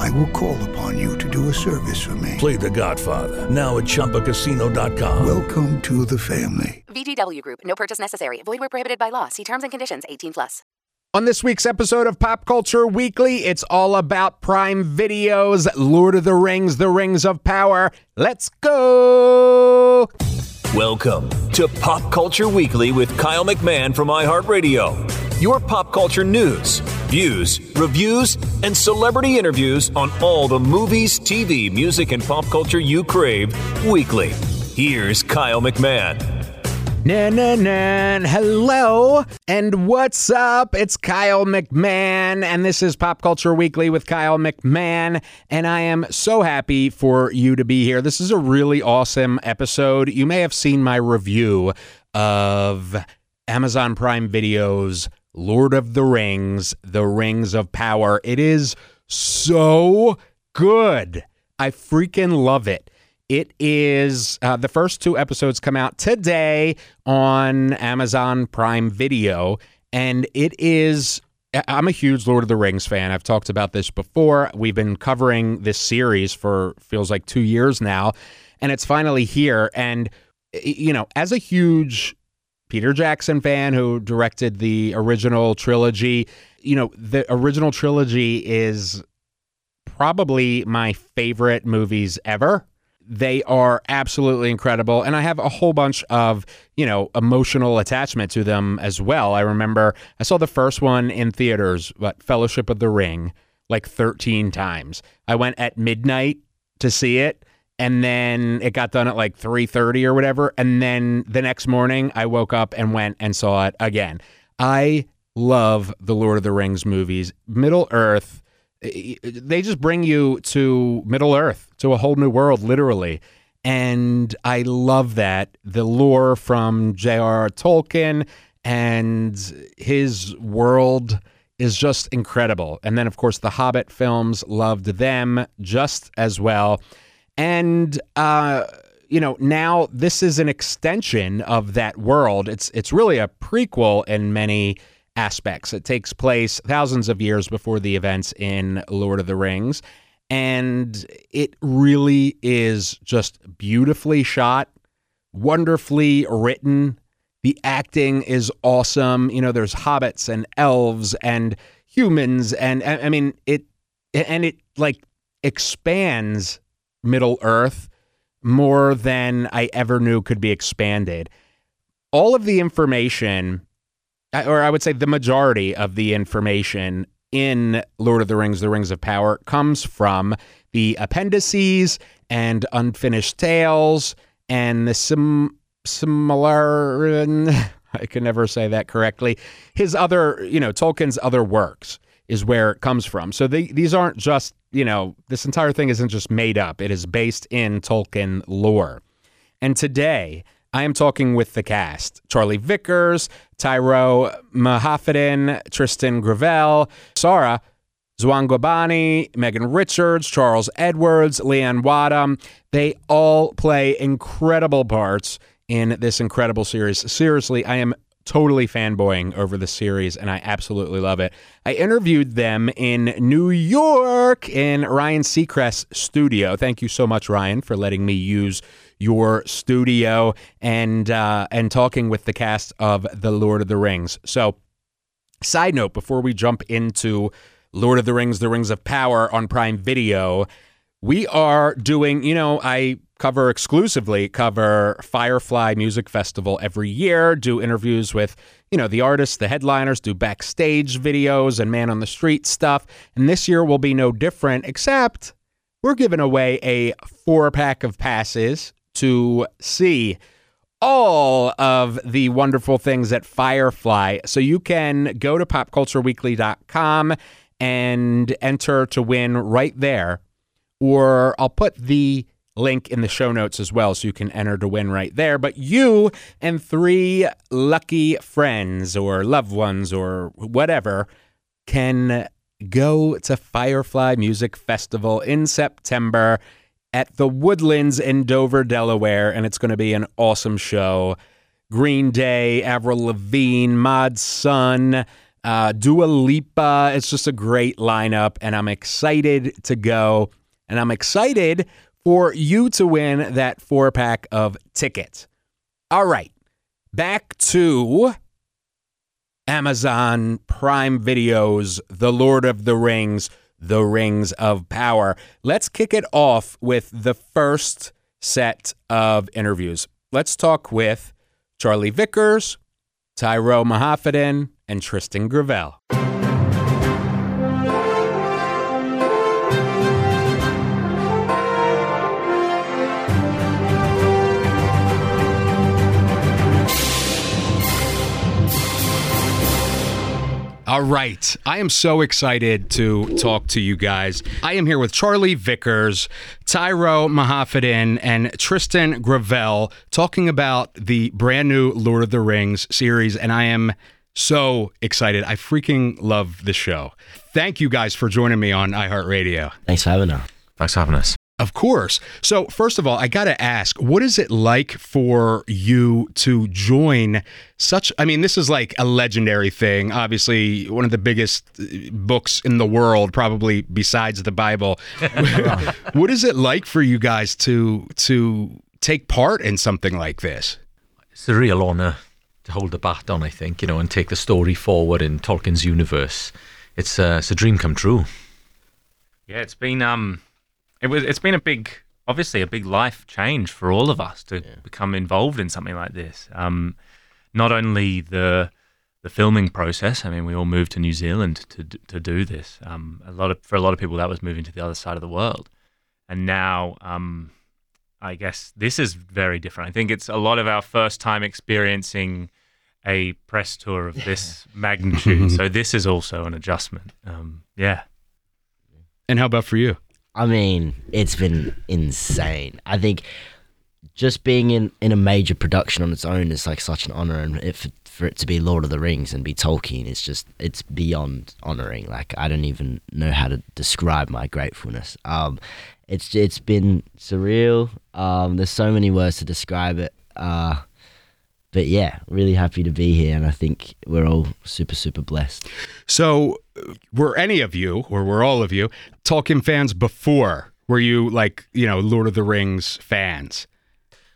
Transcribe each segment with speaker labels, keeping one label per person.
Speaker 1: I will call upon you to do a service for me.
Speaker 2: Play The Godfather now at ChumbaCasino.com.
Speaker 1: Welcome to the family.
Speaker 3: VGW Group. No purchase necessary. Void where prohibited by law. See terms and conditions. 18 plus.
Speaker 4: On this week's episode of Pop Culture Weekly, it's all about Prime Video's Lord of the Rings, The Rings of Power. Let's go!
Speaker 5: Welcome to Pop Culture Weekly with Kyle McMahon from iHeartRadio. Your pop culture news, views, reviews, and celebrity interviews on all the movies, TV, music, and pop culture you crave weekly. Here's Kyle McMahon.
Speaker 4: Na na na. Hello and what's up? It's Kyle McMahon, and this is Pop Culture Weekly with Kyle McMahon. And I am so happy for you to be here. This is a really awesome episode. You may have seen my review of Amazon Prime Video's Lord of the Rings, The Rings of Power. It is so good. I freaking love it. It is uh, the first two episodes come out today on Amazon Prime Video, and it is. I'm a huge Lord of the Rings fan. I've talked about this before. We've been covering this series for feels like two years now, and it's finally here. And you know, as a huge Peter Jackson fan who directed the original trilogy. You know, the original trilogy is probably my favorite movies ever. They are absolutely incredible. And I have a whole bunch of, you know, emotional attachment to them as well. I remember I saw the first one in theaters, but Fellowship of the Ring, like 13 times. I went at midnight to see it and then it got done at like 3:30 or whatever and then the next morning I woke up and went and saw it again. I love the Lord of the Rings movies. Middle Earth eh, eh, they just bring you to Middle Earth, to a whole new world literally. And I love that the lore from J.R.R. Tolkien and his world is just incredible. And then of course the Hobbit films loved them just as well. And uh, you know, now this is an extension of that world. It's it's really a prequel in many aspects. It takes place thousands of years before the events in Lord of the Rings, and it really is just beautifully shot, wonderfully written. The acting is awesome. You know, there's hobbits and elves and humans, and I mean it, and it like expands Middle Earth more than I ever knew could be expanded. All of the information, or I would say the majority of the information in Lord of the Rings, The Rings of Power, comes from the appendices and unfinished tales and the sim- similar. I can never say that correctly. His other, you know, Tolkien's other works is where it comes from. So they, these aren't just, you know, this entire thing isn't just made up. It is based in Tolkien lore. And today, I am talking with the cast Charlie Vickers, Tyroe Muhafidin, Trystan Gravelle, Sara Zwangobani, Megan Richards, Charles Edwards, Leon Wadham. They all play incredible parts in this incredible series. Seriously, I am totally fanboying over the series, and I absolutely love it. I interviewed them in New York in Ryan Seacrest's studio. Thank you so much, Ryan, for letting me use your studio and uh, and talking with the cast of The Lord of the Rings. So, side note before we jump into Lord of the Rings: The Rings of Power on Prime Video, we are doing. You know, I cover exclusively cover Firefly Music Festival every year, do interviews with, you know, the artists, the headliners, do backstage videos and man on the street stuff. And this year will be no different, except we're giving away a four pack of passes to see all of the wonderful things at Firefly. So you can go to popcultureweekly.com and enter to win right there. Or I'll put the
Speaker 6: link in the show notes as well, so you can enter to win right there. But you and three lucky friends or loved ones or whatever can go to Firefly Music Festival in September at the Woodlands in Dover, Delaware, and it's going to be an awesome show. Green Day, Avril Lavigne, Mod Sun, uh, Dua Lipa. It's just a great lineup, and I'm excited to go. And I'm excited for you to win that four pack of tickets. All right, back to Amazon Prime Videos, The Lord of the Rings, The Rings of Power. Let's kick it off with the first set of interviews. Let's talk with Charlie Vickers, Tyroe Muhafidin, and Trystan Gravelle. All right. I am so excited to talk to you guys. I am here with Charlie Vickers, Tyroe Muhafidin, and Trystan Gravelle talking about the brand new Lord of the Rings series. And I am so excited. I freaking love the show. Thank you guys for joining me on iHeartRadio.
Speaker 7: Thanks for having us.
Speaker 8: Thanks for having us.
Speaker 6: Of course. So, first of all, I got to ask, what is it like for you to join such? I mean, this is like a legendary thing. Obviously, one of the biggest uh, books in the world, probably besides the Bible. what is it like for you guys to to take part in something like this?
Speaker 8: It's a real honour to hold the baton, I think, you know, and take the story forward in Tolkien's universe. It's uh, it's a dream come true.
Speaker 9: Yeah, it's been um, it was it's been a big, obviously a big life change for all of us to become involved in something like this. Um, not only the the filming process. I mean, we all moved to New Zealand to to do this. Um, a lot of for a lot of people that was moving to the other side of the world, and now um, I guess this is very different. I think it's a lot of our first time experiencing a press tour of this magnitude. so this is also an adjustment. Um, yeah.
Speaker 6: And how about for you?
Speaker 7: I mean, it's been insane. I think just being in, in a major production on its own is like such an honor, and if for it to be Lord of the Rings and be Tolkien, it's just it's beyond honoring. Like I don't even know how to describe my gratefulness. Um, it's it's been surreal. Um, there's so many words to describe it. Uh, but yeah, really happy to be here, and I think we're all super super blessed.
Speaker 6: So, were any of you, or were all of you, Tolkien fans before? Were you like, you know, Lord of the Rings fans?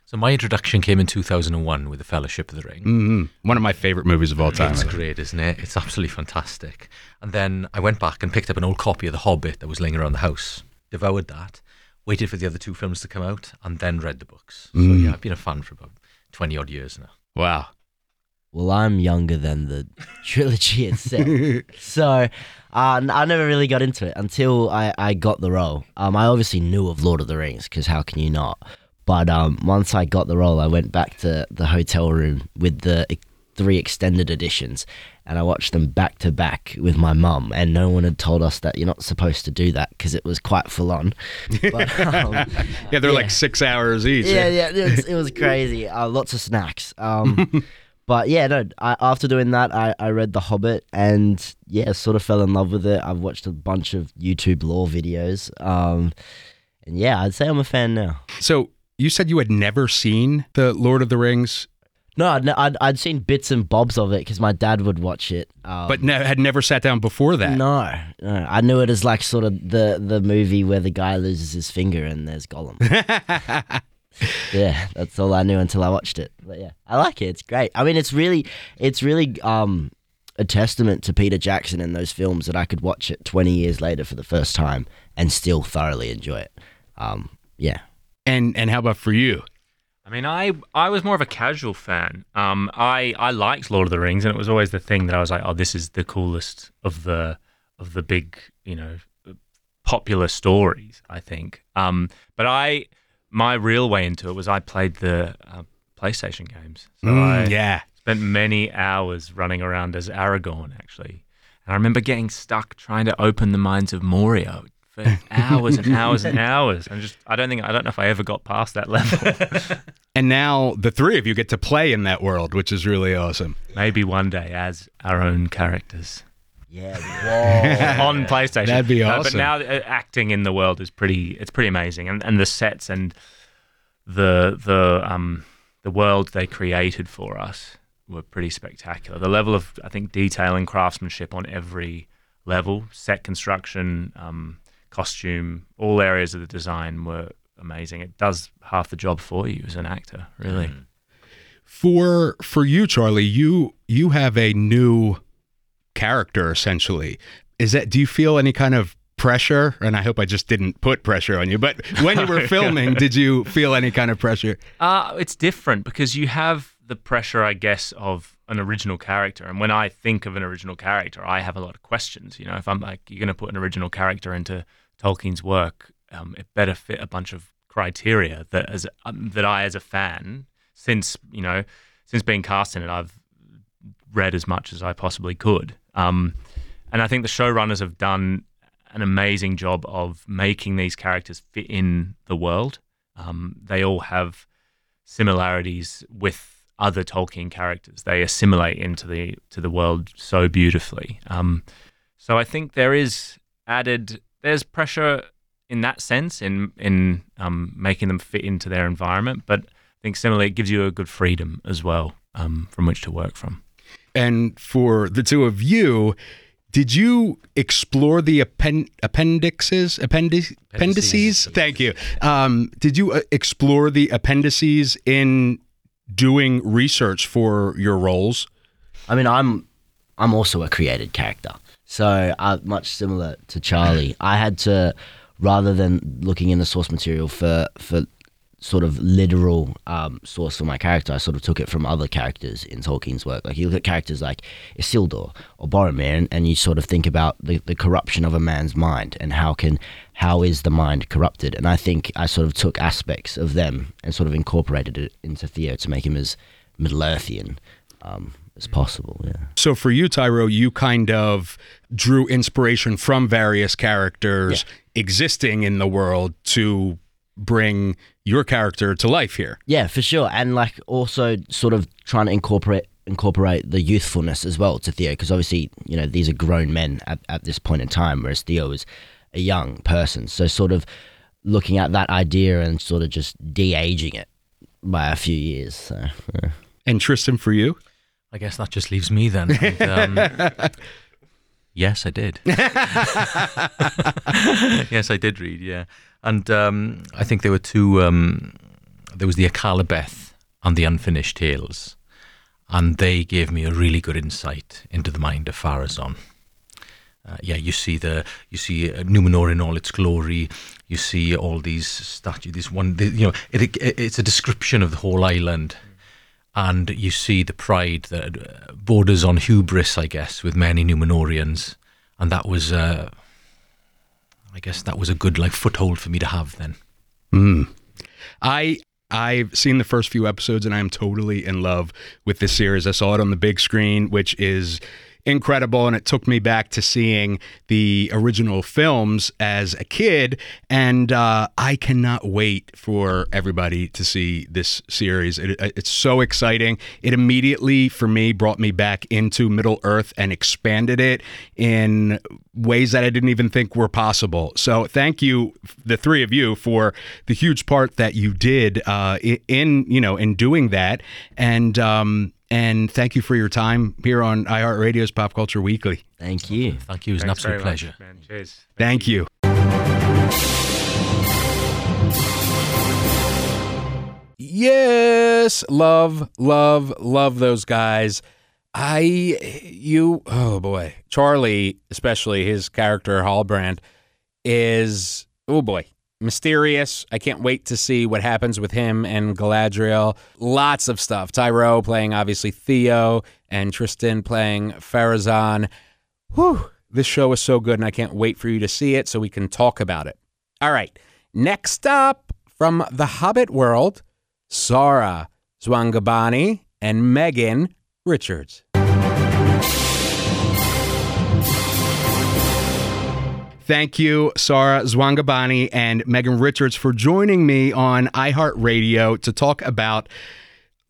Speaker 8: So my introduction came in 2001 with The Fellowship of the Ring.
Speaker 6: hmm One of my favorite movies of all time.
Speaker 8: It's great, isn't it? It's absolutely fantastic. And then I went back and picked up an old copy of The Hobbit that was laying around the house, devoured that, waited for the other two films to come out, and then read the books. So
Speaker 6: Mm.
Speaker 8: yeah, I've been a fan for about 20 odd years now.
Speaker 6: Wow.
Speaker 7: Well, I'm younger than the trilogy itself, so uh, n- I never really got into it until I, I got the role. Um, I obviously knew of Lord of the Rings because how can you not? But um, once I got the role, I went back to the hotel room with the e- three extended editions, and I watched them back to back with my mum. And no one had told us that you're not supposed to do that because it was quite full on. But, um,
Speaker 6: Yeah, they're
Speaker 7: Yeah.
Speaker 6: like six hours each.
Speaker 7: yeah, yeah, it was, it was crazy. Uh, lots of snacks. Um, but yeah, no. I, after doing that, I, I read The Hobbit and yeah, sort of fell in love with it. I've watched a bunch of YouTube lore videos. Um, and yeah, I'd say I'm a fan now.
Speaker 6: So you said you had never seen the Lord of the Rings,
Speaker 7: No, I'd, I'd, I'd seen bits and bobs of it because my dad would watch it. Um,
Speaker 6: but ne- had never sat down before that.
Speaker 7: no, no, I knew it as like sort of the the movie where the guy loses his finger and there's Gollum. yeah, that's all I knew until I watched it. But yeah, I like it. It's great. I mean, it's really, it's really um, a testament to Peter Jackson in those films that I could watch it 20 years later for the first time and still thoroughly enjoy it. Um, yeah.
Speaker 6: And and how about for you?
Speaker 9: I mean, I I was more of a casual fan. Um, I I liked Lord of the Rings, and it was always the thing that I was like, oh, this is the coolest of the of the big, you know, popular stories. I think. Um, but I my real way into it was I played the uh, PlayStation games. So I
Speaker 6: Mm, yeah.
Speaker 9: spent many hours running around as Aragorn, actually. And I remember getting stuck trying to open the Mines of Moria. It for hours and hours and hours. And just, I don't think, I don't know if I ever got past that level.
Speaker 6: And now the three of you get to play in that world, which is really awesome.
Speaker 9: Maybe one day as our own characters
Speaker 7: Yeah. Whoa.
Speaker 9: on PlayStation.
Speaker 6: That'd be
Speaker 9: No,
Speaker 6: awesome.
Speaker 9: but now uh, acting in the world is pretty, it's pretty amazing. And, and the sets and the, the, um, the world they created for us were pretty spectacular. The level of, I think, detail and craftsmanship on every level, set construction, um, costume, all areas of the design were amazing. It does half the job for you as an actor, really.
Speaker 6: For for you, Charlie, you you have a new character essentially. Is that do you feel any kind of pressure? And I hope I just didn't put pressure on you, but when you were filming, did you feel any kind of pressure?
Speaker 9: Uh, it's different because you have the pressure, I guess, of an original character. And when I think of an original character, I have a lot of questions. You know, if I'm like, you're going to put an original character into Tolkien's work, um, it better fit a bunch of criteria that as um, that I, as a fan, since you know, since being cast in it, I've read as much as I possibly could. Um, and I think the showrunners have done an amazing job of making these characters fit in the world. Um, they all have similarities with other Tolkien characters. They assimilate into the to the world so beautifully. Um, so I think there is added there's pressure in that sense in in um, making them fit into their environment, but I think similarly it gives you a good freedom as well um, from which to work from.
Speaker 6: And for the two of you, did you explore the appen- appendixes, appendi- appendices? Thank you. Um, did you uh, explore the appendices in doing research for your roles?
Speaker 7: I mean, I'm I'm also a created character, so uh, much similar to Charlie. I had to, rather than looking in the source material for for sort of literal um, source for my character, I sort of took it from other characters in Tolkien's work. Like you look at characters like Isildur or Boromir, and, and you sort of think about the, the corruption of a man's mind and how can how is the mind corrupted. And I think I sort of took aspects of them and sort of incorporated it into Theo to make him as Middle Earthian um, as possible. Yeah.
Speaker 6: So for you, Tyroe, you kind of drew inspiration from various characters existing in the world to bring your character to life here.
Speaker 7: Yeah, for sure, and like also sort of trying to incorporate incorporate the youthfulness as well to Theo, because obviously you know these are grown men at, at this point in time, whereas Theo is a young person. So sort of looking at that idea and sort of just de-aging it by a few years. So yeah.
Speaker 6: And Trystan, for you?
Speaker 8: I guess that just leaves me then. And, um, yes, I did. yes, I did read. Yeah, and um, I think there were two. Um, there was the Akallabeth and the Unfinished Tales, and they gave me a really good insight into the mind of Pharazon. Uh, yeah, you see the you see uh, Numenor in all its glory. You see all these statues. This one, the, you know, it, it, it's a description of the whole island, and you see the pride that uh, borders on hubris, I guess, with many Numenoreans, and that was, uh, I guess, that was a good like foothold for me to have then.
Speaker 6: I I've seen the first few episodes and I am totally in love with this series. I saw it on the big screen, which is incredible and it took me back to seeing the original films as a kid and uh, i cannot wait for everybody to see this series. It, it's so exciting. It immediately for me brought me back into middle earth and expanded it in ways that i didn't even think were possible. So thank you the three of you for the huge part that you did uh, in you know in doing that. And um, and thank you for your time here on iHeartRadio's Pop Culture Weekly.
Speaker 7: thank you.
Speaker 8: Thank you. It was an absolute
Speaker 9: very much,
Speaker 8: pleasure.
Speaker 9: man. Cheers.
Speaker 6: Thank you. Yes, love, love, love those guys. I, you, oh boy, Charlie, especially his character Halbrand, is oh boy, mysterious. I can't wait to see what happens with him and Galadriel. Lots of stuff. Tyroe playing obviously Theo, and Trystan playing Pharazon. Whew, this show is so good, and I can't wait for you to see it so we can talk about it. All right, next up from the Hobbit world, Sara Zwangobani and Megan Richards. Thank you, Sara Zwangobani and Megan Richards, for joining me on iHeartRadio to talk about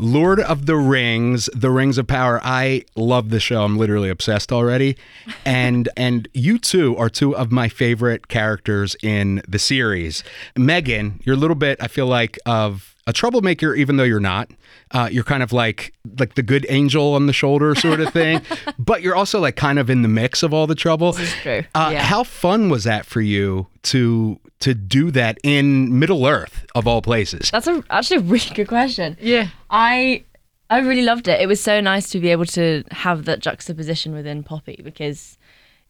Speaker 6: Lord of the Rings, The Rings of Power. I love the show. I'm literally obsessed already. And and you two are two of my favorite characters in the series. Megan, you're a little bit, I feel like, of a troublemaker, even though you're not. Uh, you're kind of like like the good angel on the shoulder sort of thing, but you're also like kind of in the mix of all the trouble.
Speaker 10: This is true.
Speaker 6: Uh,
Speaker 10: yeah.
Speaker 6: How fun was that for you to to do that in Middle Earth of all places?
Speaker 10: That's a, actually a really good question.
Speaker 11: Yeah.
Speaker 10: I I really loved it. It was so nice to be able to have that juxtaposition within Poppy because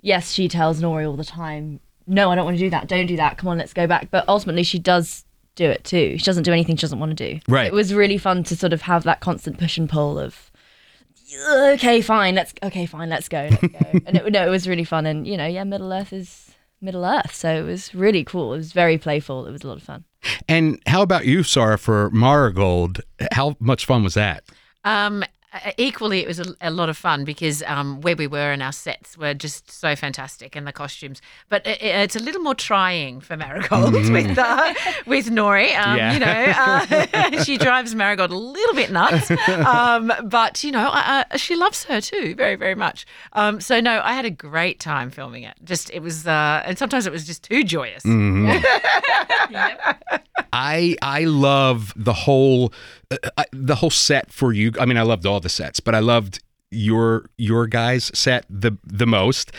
Speaker 10: yes, she tells Nori all the time, "No, I don't want to do that. Don't do that. Come on, let's go back." But ultimately, she does do it too. She doesn't do anything she doesn't want to do.
Speaker 6: Right.
Speaker 10: It was really fun to sort of have that constant push and pull of okay, fine, let's okay, fine, let's go, let's go. and it, no, it was really fun. And you know, yeah, Middle Earth is Middle Earth, so it was really cool. It was very playful. It was a lot of fun.
Speaker 6: And how about you, Sarah, for Marigold? How much fun was that?
Speaker 11: Um, equally, it was a, a lot of fun because um, where we were and our sets were just so fantastic and the costumes. But it, it's a little more trying for Marigold with uh, with Nori. Um,
Speaker 6: Yeah.
Speaker 11: You know, uh, she drives Marigold a little bit nuts, um, but you know, uh, uh, she loves her too very very much. Um, so no, I had a great time filming it. Just it was, uh, and sometimes it was just too joyous.
Speaker 6: I I love the whole uh, the whole set for you. I mean, I loved all the sets, but I loved your your guys set the the most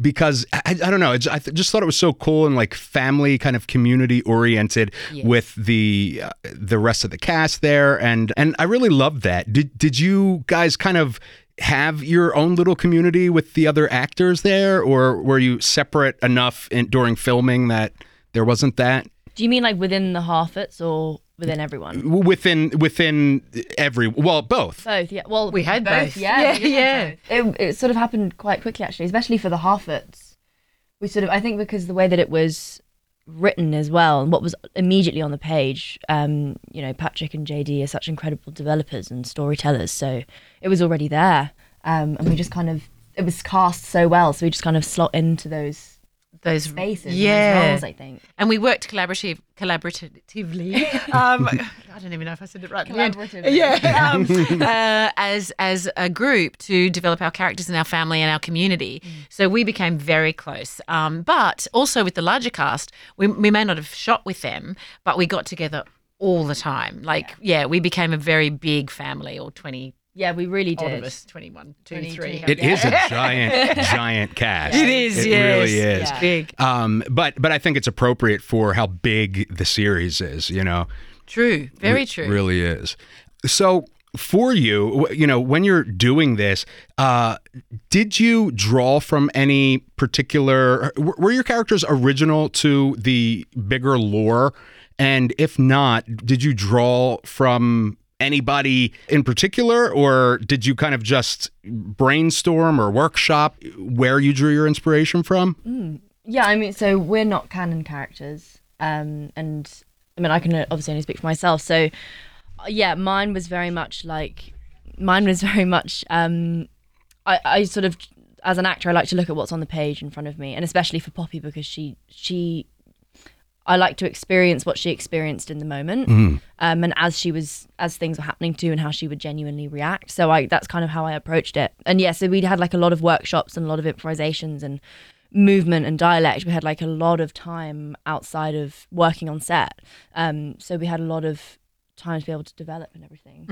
Speaker 6: because I, I don't know I I th- just thought it was so cool and like family kind of community oriented with the uh, the rest of the cast there and and I really loved that did did you guys kind of have your own little community with the other actors there or were you separate enough in, during filming that there wasn't that
Speaker 10: Do you mean like within the Harfoots or within everyone?
Speaker 6: within within every well both
Speaker 10: Both, yeah. Well,
Speaker 11: We had both.
Speaker 10: Yeah,
Speaker 11: Yeah, yeah.
Speaker 10: both. It, it sort of happened quite quickly, actually, especially for the Harfoots. We sort of, I think, because the way that it was written as well, and what was immediately on the page. Um, you know, Patrick and JD are such incredible developers and storytellers, so it was already there, um, and we just kind of it was cast so well, so we just kind of slot into those
Speaker 11: Those
Speaker 10: spaces,
Speaker 11: yeah.
Speaker 10: those roles, I think.
Speaker 11: and we worked collaborative, collaboratively. um, I don't even know if I said it right. at the end.
Speaker 10: Collaboratively.
Speaker 11: Yeah, um, uh, as as a group to develop our characters and our family and our community. So we became very close. Um, but also with the larger cast, we we may not have shot with them, but we got together all the time. Like yeah, we became a very big family. Or twenty
Speaker 10: Yeah, we really
Speaker 11: odd
Speaker 10: did.
Speaker 11: of us, 21, 2,
Speaker 10: 22.
Speaker 11: 3.
Speaker 6: It is a giant, giant cast.
Speaker 11: It is,
Speaker 6: It
Speaker 11: yes.
Speaker 6: really is.
Speaker 10: Yeah.
Speaker 11: big.
Speaker 6: Um, but but I think it's appropriate for how big the series is. You know,
Speaker 11: True, very
Speaker 6: It
Speaker 11: true.
Speaker 6: really is. So for you, you know, when you're doing this, uh, did you draw from any particular? Were your characters original to the bigger lore? And if not, did you draw from anybody in particular, or did you kind of just brainstorm or workshop where you drew your inspiration from?
Speaker 10: Yeah, I mean, so we're not canon characters, um, and I mean, I can obviously only speak for myself. So, uh, yeah, mine was very much like, mine was very much. Um, I, I sort of, as an actor, I like to look at what's on the page in front of me, and especially for Poppy because she she, I like to experience what she experienced in the moment, um, and as she was as things were happening to, and how she would genuinely react. So I that's kind of how I approached it. And yeah, so we'd had like a lot of workshops and a lot of improvisations and movement and dialect. We had like a lot of time outside of working on set. Um, so we had a lot of time to be able to develop and everything.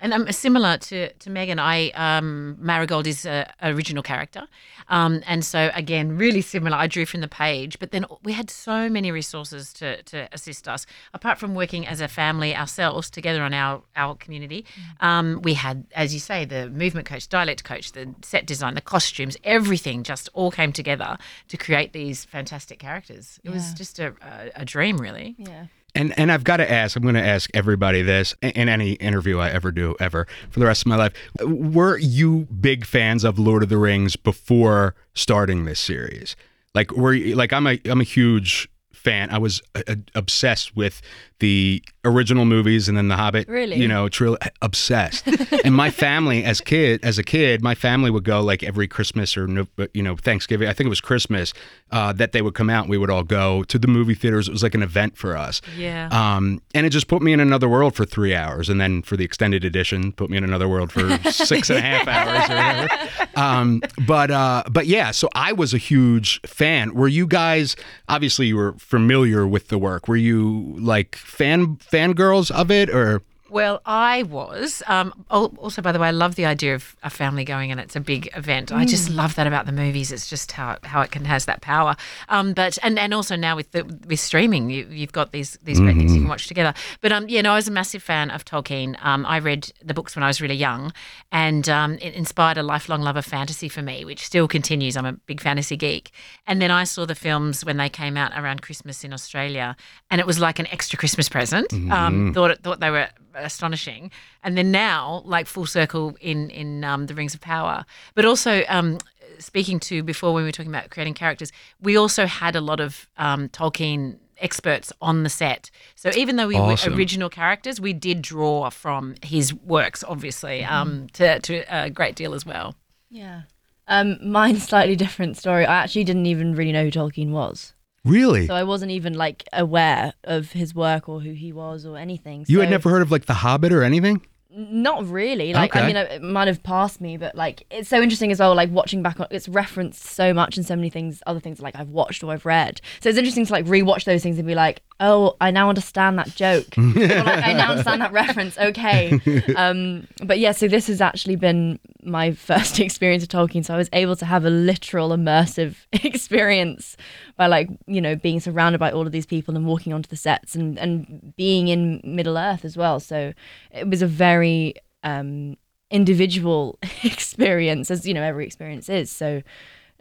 Speaker 11: And um, similar to, to Megan, I um, Marigold is a original character, um, and so again, really similar. I drew from the page, but then we had so many resources to, to assist us. Apart from working as a family ourselves together on our our community, um, we had, as you say, the movement coach, dialect coach, the set design, the costumes, everything just all came together to create these fantastic characters. It was just a, a, a dream, really.
Speaker 10: Yeah.
Speaker 6: And and I've got to ask, I'm going to ask everybody this in- any interview I ever do ever for the rest of my life. Were you big fans of Lord of the Rings before starting this series? Like were you, like I'm a I'm a huge fan. I was uh, obsessed with the original movies and then the Hobbit.
Speaker 10: Really?
Speaker 6: You know, trill obsessed. and my family, as kid, as a kid, my family would go like every Christmas or you know Thanksgiving. I think it was Christmas uh, that they would come out. and We would all go to the movie theaters. It was like an event for us.
Speaker 11: Yeah.
Speaker 6: Um, and it just put me in another world for three hours, and then for the extended edition, put me in another world for six and a half hours or whatever. Um, but uh, but yeah, so I was a huge fan. Were you guys? Obviously, you were familiar with the work. Were you like fan fangirls of it, or?
Speaker 11: Well, I was. Um, also, by the way, I love the idea of a family going and it's a big event. I just love that about the movies. It's just how how it can has that power. Um, but and, and also now with the, with streaming, you, you've got these these great things you can watch together. But um, yeah, no, I was a massive fan of Tolkien. Um, I read the books when I was really young, and um, it inspired a lifelong love of fantasy for me, which still continues. I'm a big fantasy geek. And then I saw the films when they came out around Christmas in Australia, and it was like an extra Christmas present. Um, thought thought they were astonishing. And then now, like full circle in in um, the Rings of Power, but also. Um, Speaking to before when we were talking about creating characters, we also had a lot of um, Tolkien experts on the set. So even though we
Speaker 6: Awesome.
Speaker 11: were original characters, we did draw from his works, obviously, um, to, to a great deal as well.
Speaker 10: Yeah. Um, mine's slightly different story. I actually didn't even really know who Tolkien was.
Speaker 6: Really?
Speaker 10: So I wasn't even like aware of his work or who he was or anything.
Speaker 6: you had never heard of like The Hobbit or anything?
Speaker 10: Not really. Like
Speaker 6: Okay.
Speaker 10: I mean, it might have passed me, but like it's so interesting as well. Like watching back on, it's referenced so much in so many things, other things like I've watched or I've read. So it's interesting to like rewatch those things and be like, oh, I now understand that joke. like I now understand that reference. Okay. Um, but yeah, so this has actually been my first experience of Tolkien. So I was able to have a literal immersive experience by like you know being surrounded by all of these people and walking onto the sets and and being in Middle Earth as well. So it was a very um, individual experience, as you know every experience is. So,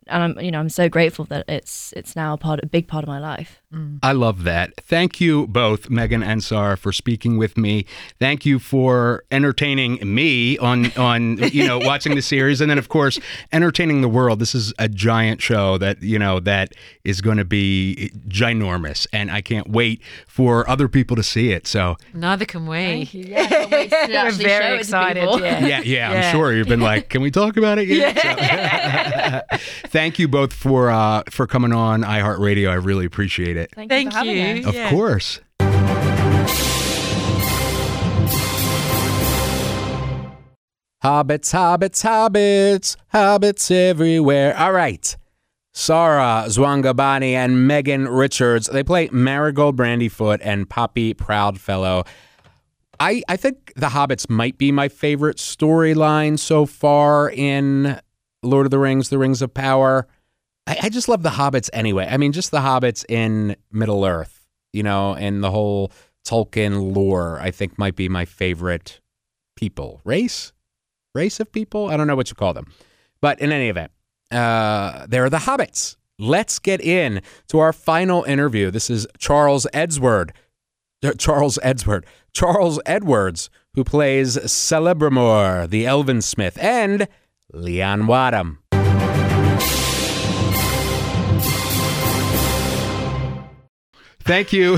Speaker 10: and I'm you know I'm so grateful that it's it's now a part a big part of my life.
Speaker 6: I love that. Thank you both, Megan and Sar, for speaking with me. Thank you for entertaining me on on you know watching the series, and then of course entertaining the world. This is a giant show that you know that is going to be ginormous, and I can't wait for other people to see it. So
Speaker 11: Neither can we.
Speaker 10: Yeah, I can't wait to
Speaker 11: We're very
Speaker 10: show it to
Speaker 11: excited. Yeah.
Speaker 6: yeah, yeah,
Speaker 11: Yeah.
Speaker 6: I'm sure you've been like, can we talk about it yet? So- Thank you both for uh, for coming on iHeartRadio. I really appreciate it.
Speaker 10: Thank,
Speaker 11: Thank
Speaker 10: you. For
Speaker 11: you.
Speaker 10: us.
Speaker 6: Of
Speaker 11: Yeah.
Speaker 6: course. Hobbits, hobbits, hobbits, hobbits everywhere. All right. Sara Zwangobani and Megan Richards. They play Marigold Brandyfoot and Poppy Proudfellow. I, I think The Hobbits might be my favorite storyline so far in Lord of the Rings, The Rings of Power. I, I just love The Hobbits anyway. I mean, just The Hobbits in Middle Earth, you know, and the whole Tolkien lore, I think might be my favorite people. Race? Race of people? I don't know what you call them. But in any event, uh, they're the Hobbits. Let's get in to our final interview. This is Charles Edward. uh, Charles Edward. Charles Edwards, who plays Celebrimor, the Elven Smith, and Leon Wadham. Thank you.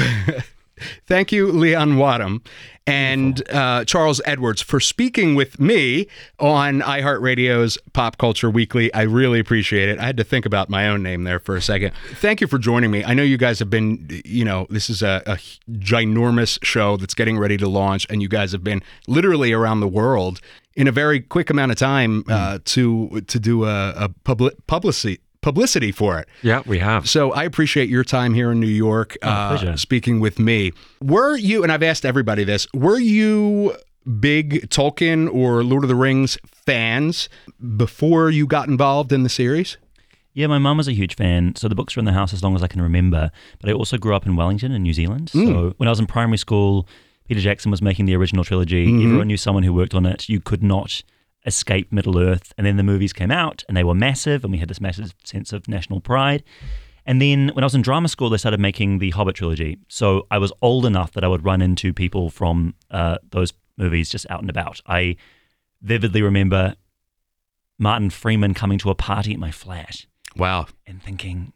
Speaker 6: Thank you, Leon Wadham and uh, Charles Edwards, for speaking with me on iHeartRadio's Pop Culture Weekly. I really appreciate it. I had to think about my own name there for a second. Thank you for joining me. I know you guys have been, you know, this is a, a ginormous show that's getting ready to launch, and you guys have been literally around the world in a very quick amount of time uh, to to do a, a public publicity publicity for it.
Speaker 12: Yeah, we have.
Speaker 6: So I appreciate your time here in New York, uh, speaking with me. Were you, and I've asked everybody this, were you big Tolkien or Lord of the Rings fans before you got involved in the series?
Speaker 12: Yeah, my mum was a huge fan, so the books were in the house as long as I can remember. But I also grew up in Wellington in New Zealand.
Speaker 6: Mm.
Speaker 12: So when I was in primary school, Peter Jackson was making the original trilogy.
Speaker 6: Mhm.
Speaker 12: Everyone knew someone who worked on it. You could not escape Middle Earth. And then the movies came out and they were massive, and we had this massive sense of national pride. And then when I was in drama school, they started making the Hobbit trilogy. So I was old enough that I would run into people from uh, those movies just out and about. I vividly remember Martin Freeman coming to a party at my flat
Speaker 6: Wow.
Speaker 12: and thinking,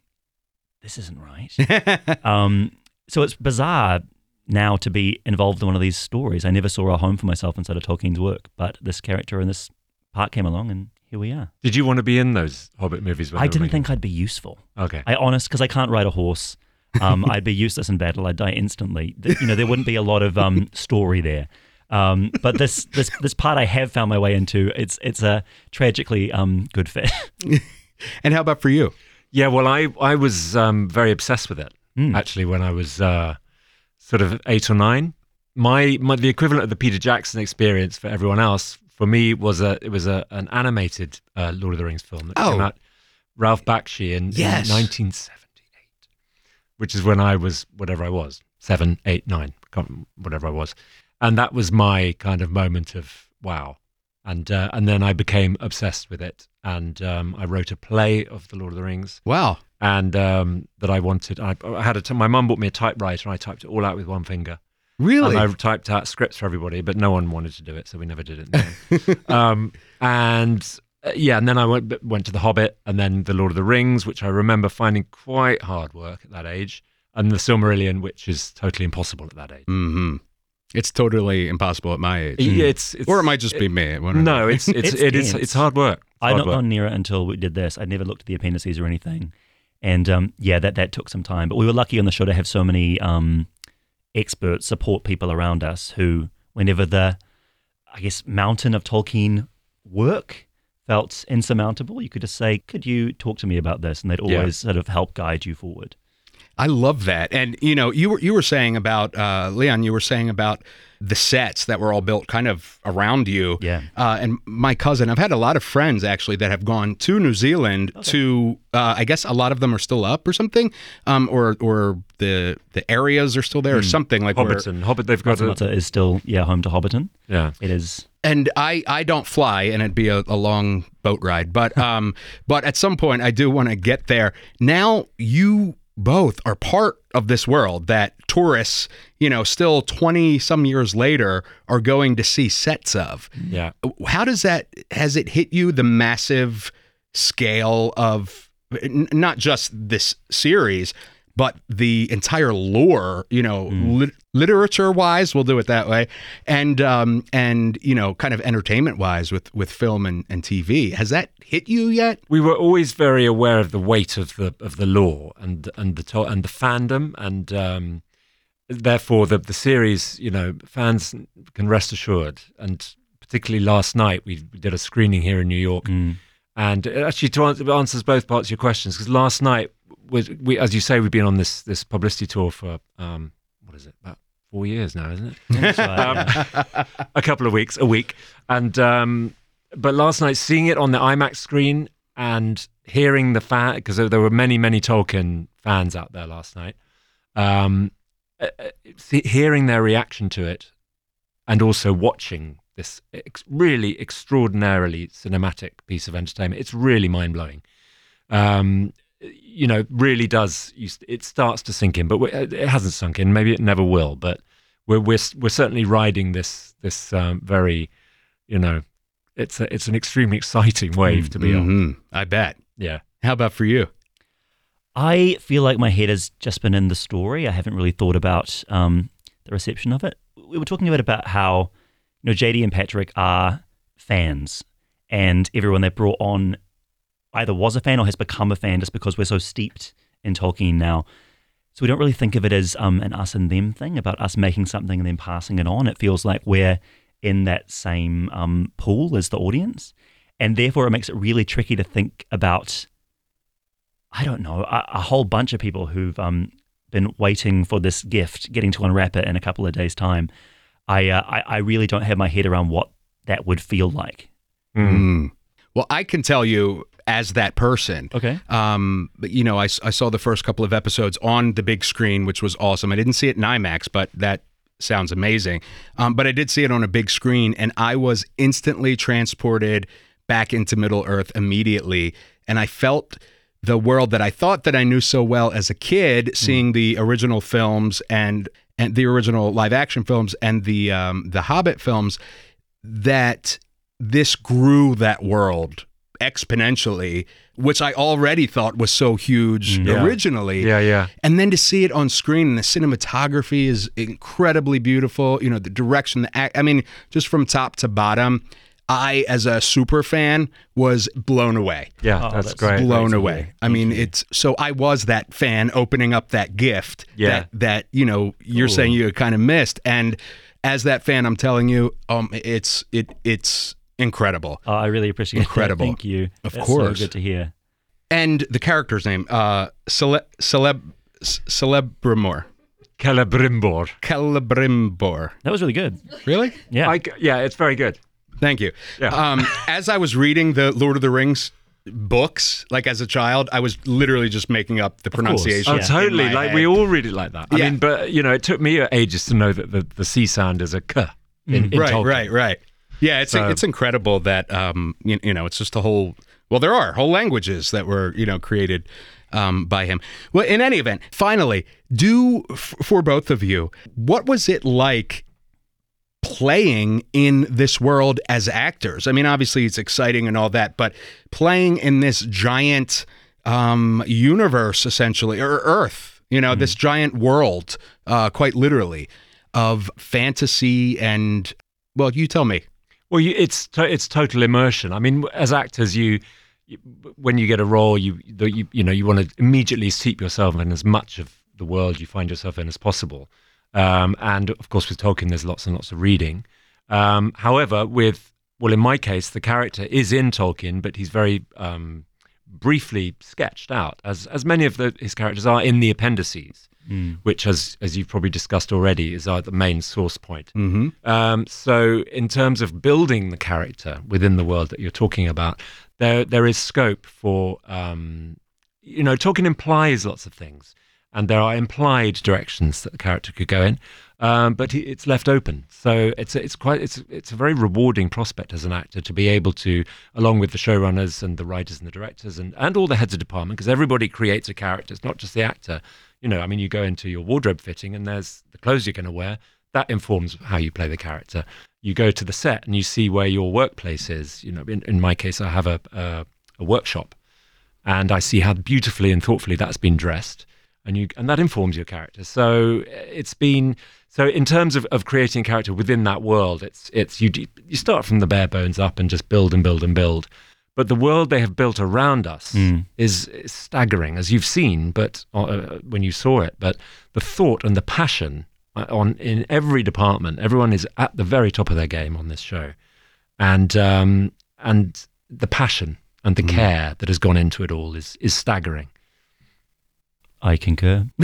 Speaker 12: this isn't right. um, so it's bizarre now to be involved in one of these stories. I never saw a home for myself inside of Tolkien's work, but this character in this part came along, and here we are.
Speaker 13: Did you want to be in those Hobbit movies?
Speaker 12: I didn't think I'd be useful.
Speaker 13: Okay.
Speaker 12: I honest because I can't ride a horse. Um, I'd be useless in battle. I'd die instantly. Th- You know, there wouldn't be a lot of um, story there. Um, but this this this part I have found my way into. It's it's a tragically um, good fit.
Speaker 6: and how about for you?
Speaker 13: Yeah, well, I I was um, very obsessed with it
Speaker 12: Mm.
Speaker 13: actually when I was uh, sort of eight or nine. My, my the equivalent of the Peter Jackson experience for everyone else for me was a it was a an animated uh, Lord of the Rings film that came
Speaker 6: Oh.
Speaker 13: out. Ralph Bakshi in, in 1978, which is when I was whatever I was seven, eight, nine, can't, whatever I was, and that was my kind of moment of wow. And uh, and then I became obsessed with it, and um, I wrote a play of the Lord of the Rings
Speaker 6: Wow.
Speaker 13: and um, that I wanted. I, I had a t- my mum bought me a typewriter, and I typed it all out with one finger.
Speaker 6: Really?
Speaker 13: And I typed out scripts for everybody, but no one wanted to do it, so we never did it. in um, and uh, yeah, and then I went went to the Hobbit, and then the Lord of the Rings, which I remember finding quite hard work at that age, and the Silmarillion, which is totally impossible at that age.
Speaker 6: hmm It's totally impossible at my age.
Speaker 13: Yeah, it's, it's
Speaker 6: or it might just be me. one or the
Speaker 13: No, it's it's
Speaker 12: It's
Speaker 13: it is it's hard work. It's
Speaker 12: I'd
Speaker 13: hard
Speaker 12: not
Speaker 13: work.
Speaker 12: gone near it until we did this. I'd never looked at the appendices or anything, and um, yeah, that that took some time. But we were lucky on the show to have so many um, expert support people around us who, whenever the, I guess, mountain of Tolkien work felt insurmountable, you could just say, "Could you talk to me about this?" And they'd
Speaker 6: Yeah.
Speaker 12: always sort of help guide you forward.
Speaker 6: I love that. And you know, you were you were saying about uh, Leon. You were saying about the sets that were all built kind of around you.
Speaker 12: Yeah.
Speaker 6: Uh, and my cousin, I've had a lot of friends actually that have gone to New Zealand to. Uh, I guess a lot of them are still up or something, um, or or the the areas are still there or
Speaker 12: Hmm.
Speaker 6: something like where-
Speaker 13: Hobbiton, Hobbit. They've got a,
Speaker 12: Matamata is still yeah home to Hobbiton.
Speaker 13: yeah.
Speaker 12: It is.
Speaker 6: and I, I don't fly and it'd be a, a long boat ride but um but at some point I do want to get there now you both are part of this world that tourists you know still 20 some years later are going to see sets of
Speaker 13: Yeah.
Speaker 6: how does that has it hit you the massive scale of n- not just this series but the entire lore you know lit- literature wise we'll do it that way. And um and you know kind of entertainment wise with with film and, and tv has that hit you yet?
Speaker 13: We were always very aware of the weight of the of the lore and and the to- and the fandom and um, therefore the the series you know fans can rest assured. And particularly last night we, we did a screening here in New York and it actually to answer, answers both parts of your questions because last night was we as you say we've been on this this publicity tour for um what is it? About four years now isn't it? Um, a couple of weeks, a week, and um, but last night seeing it on the IMAX screen and hearing the fan because there were many many Tolkien fans out there last night, um, uh, uh, hearing their reaction to it, and also watching this ex- really extraordinarily cinematic piece of entertainment, it's really mind blowing. Um, you know, really does. You, it starts to sink in, but we- it hasn't sunk in. Maybe it never will. But we're we're we're certainly riding this this um, very, you know, it's a, it's an extremely exciting wave to be on.
Speaker 6: Mhm. i bet
Speaker 13: Yeah.
Speaker 6: how about for you
Speaker 12: I feel like my head has just been in the story. I haven't really thought about um, the reception of it. We were talking a bit about how you know JD and Patrick are fans, and everyone they brought on either was a fan or has become a fan just because we're so steeped in Tolkien now. So we don't really think of it as um, an us and them thing about us making something and then passing it on. It feels like we're in that same um, pool as the audience, and therefore it makes it really tricky to think about I don't know, a, a whole bunch of people who've um, been waiting for this gift, getting to unwrap it in a couple of days' time. I, uh, I I really don't have my head around what that would feel like.
Speaker 6: Mm. Well, I can tell you as that person.
Speaker 12: Okay.
Speaker 6: Um, but you know, I saw the first couple of episodes on the big screen, which was awesome. I didn't see it in IMAX, but that sounds amazing. Um, but I did see it on a big screen, and I was instantly transported back into Middle Earth immediately, and I felt the world that I thought that I knew so well as a kid, seeing the original films and and the original live action films and the um, the Hobbit films, that this grew that world exponentially, which I already thought was so huge
Speaker 13: Yeah.
Speaker 6: originally.
Speaker 13: Yeah, yeah.
Speaker 6: And then to see it on screen, and the cinematography is incredibly beautiful. You know, the direction, the act. I mean, just from top to bottom, I, as a super fan, was blown away.
Speaker 13: Yeah,
Speaker 12: Oh,
Speaker 13: that's,
Speaker 12: that's
Speaker 13: great.
Speaker 6: blown
Speaker 12: great to
Speaker 6: away.
Speaker 12: hear.
Speaker 6: I mean, it's so I was that fan opening up that gift
Speaker 13: Yeah.
Speaker 6: that that you know you're
Speaker 12: Cool.
Speaker 6: saying you kind of missed, and as that fan, I'm telling you, um, it's it it's incredible.
Speaker 12: Oh, I really appreciate
Speaker 6: Incredible.
Speaker 12: that. Thank you.
Speaker 6: Of
Speaker 12: That's
Speaker 6: course.
Speaker 12: So good to hear.
Speaker 6: And the character's name, uh, Cele- Celeb Celebrimor,
Speaker 13: Celebrimbor.
Speaker 6: Celebrimbor.
Speaker 12: That was really good.
Speaker 6: Really?
Speaker 12: Yeah.
Speaker 13: I, yeah, it's very good.
Speaker 6: Thank you.
Speaker 13: Yeah.
Speaker 6: Um, as I was reading the Lord of the Rings books, like as a child, I was literally just making up the pronunciation.
Speaker 13: Oh, totally.
Speaker 6: in
Speaker 13: Like we all read it like that. I
Speaker 6: Yeah.
Speaker 13: mean, but you know, it took me ages to know that the, the C sound is a K. In, in
Speaker 6: Mm, right,
Speaker 13: Tolkien.
Speaker 6: right, right. Yeah, it's
Speaker 13: So-
Speaker 6: it's incredible that um you, you know it's just a whole well there are whole languages that were you know created um by him. Well, in any event, finally, do f- for both of you, what was it like playing in this world as actors? I mean, obviously it's exciting and all that, but playing in this giant um universe essentially or earth, you know, this giant world uh quite literally of fantasy and well, you tell me.
Speaker 13: Well, you, it's to, it's total immersion. I mean, as actors, you, you when you get a role, you you you know you want to immediately steep yourself in as much of the world you find yourself in as possible. Um, and of course, with Tolkien, there's lots and lots of reading. Um, however, with well, in my case, the character is in Tolkien, but he's very um, briefly sketched out, as as many of the, his characters are in the appendices, which, as as you've probably discussed already, is uh, the main source point.
Speaker 6: Mm-hmm.
Speaker 13: Um, so, in terms of building the character within the world that you're talking about, there there is scope for, um, you know, Tolkien implies lots of things, and there are implied directions that the character could go in, um, but it's left open. So it's it's quite it's it's a very rewarding prospect as an actor to be able to, along with the showrunners and the writers and the directors and and all the heads of department, because everybody creates a character. It's not just the actor. You know, I mean, you go into your wardrobe fitting, and there's the clothes you're going to wear that informs how you play the character. You go to the set and you see where your workplace is. You know, in, in my case, I have a, a, a workshop, and I see how beautifully and thoughtfully that's been dressed, and you and that informs your character. So uh, it's been so in terms of, of creating a character within that world, it's it's you you start from the bare bones up and just build and build and build. But the world they have built around us is, is staggering, as you've seen. But uh, when you saw it, but the thought and the passion uh, on in every department, everyone is at the very top of their game on this show, and um, and the passion and the care that has gone into it all is is staggering.
Speaker 12: I concur.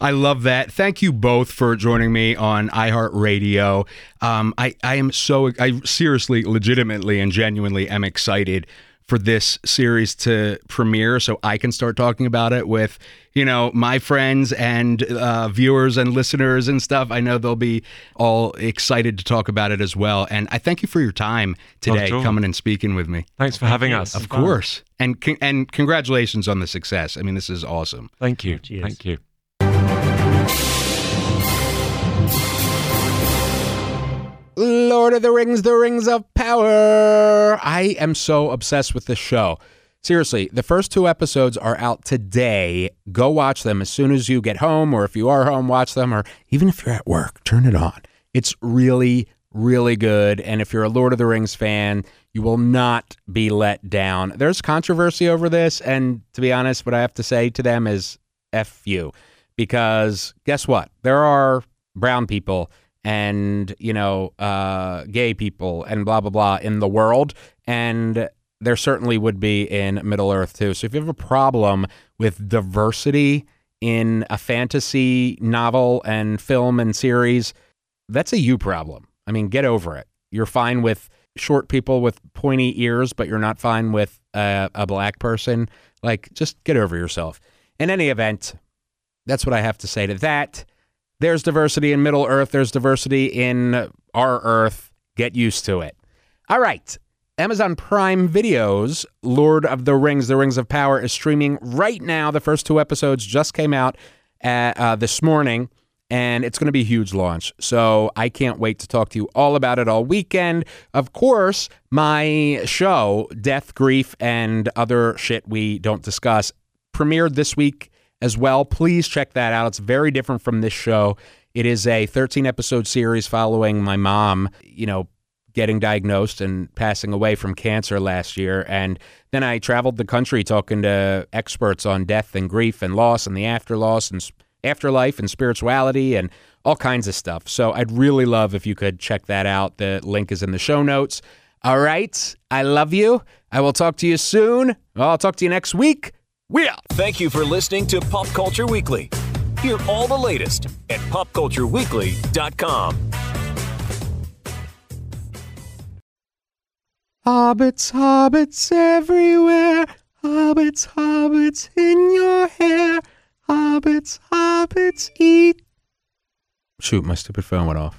Speaker 6: I love that. Thank you both for joining me on iHeartRadio. Um, I, I am so, I seriously, legitimately, and genuinely am excited for this series to premiere so I can start talking about it with, you know, my friends and uh, viewers and listeners and stuff. I know they'll be all excited to talk about it as well. And I thank you for your time today, coming and speaking with me.
Speaker 13: Thanks for having us.
Speaker 6: Of course. And, con- and congratulations on the success. I mean, this is awesome.
Speaker 13: Thank you.
Speaker 12: Cheers.
Speaker 13: Thank you.
Speaker 6: Lord of the Rings, The Rings of Power. I am so obsessed with this show. Seriously, the first two episodes are out today. Go watch them as soon as you get home, or if you are home, watch them, or even if you're at work, turn it on. It's really, really good. And if you're a Lord of the Rings fan, you will not be let down. There's controversy over this. And to be honest, what I have to say to them is F you. Because guess what? There are brown people and you know uh, gay people and blah blah blah in the world. And there certainly would be in middle earth too. So if you have a problem with diversity in a fantasy novel and film and series that's a you problem. I mean get over it. You're fine with short people with pointy ears but you're not fine with uh, a black person. Like just get over yourself. In any event that's what i have to say to that there's diversity in Middle Earth. There's diversity in our Earth. Get used to it. All right. Amazon Prime Videos, Lord of the Rings, The Rings of Power, is streaming right now. The first two episodes just came out uh, uh, this morning.
Speaker 4: and it's going to be a huge launch. So I can't wait to talk to you all about it all weekend. Of course, my show, Death, Grief, and Other Shit We Don't Discuss, premiered this week as well. Please check that out. It's very different from this show. It is a 13 episode series following my mom, you know, getting diagnosed and passing away from cancer last year. And then I traveled the country talking to experts on death and grief and loss and the after loss and afterlife and spirituality and all kinds of stuff. So I'd really love if you could check that out. The link is in the show notes. All right. I love you. I will talk to you soon. I'll talk to you next week. We out.
Speaker 5: Thank you for listening to Pop Culture Weekly. Hear all the latest at popcultureweekly.com.
Speaker 4: Hobbits, hobbits everywhere. Hobbits, hobbits in your hair. Hobbits, hobbits eat. Shoot, my stupid phone went off.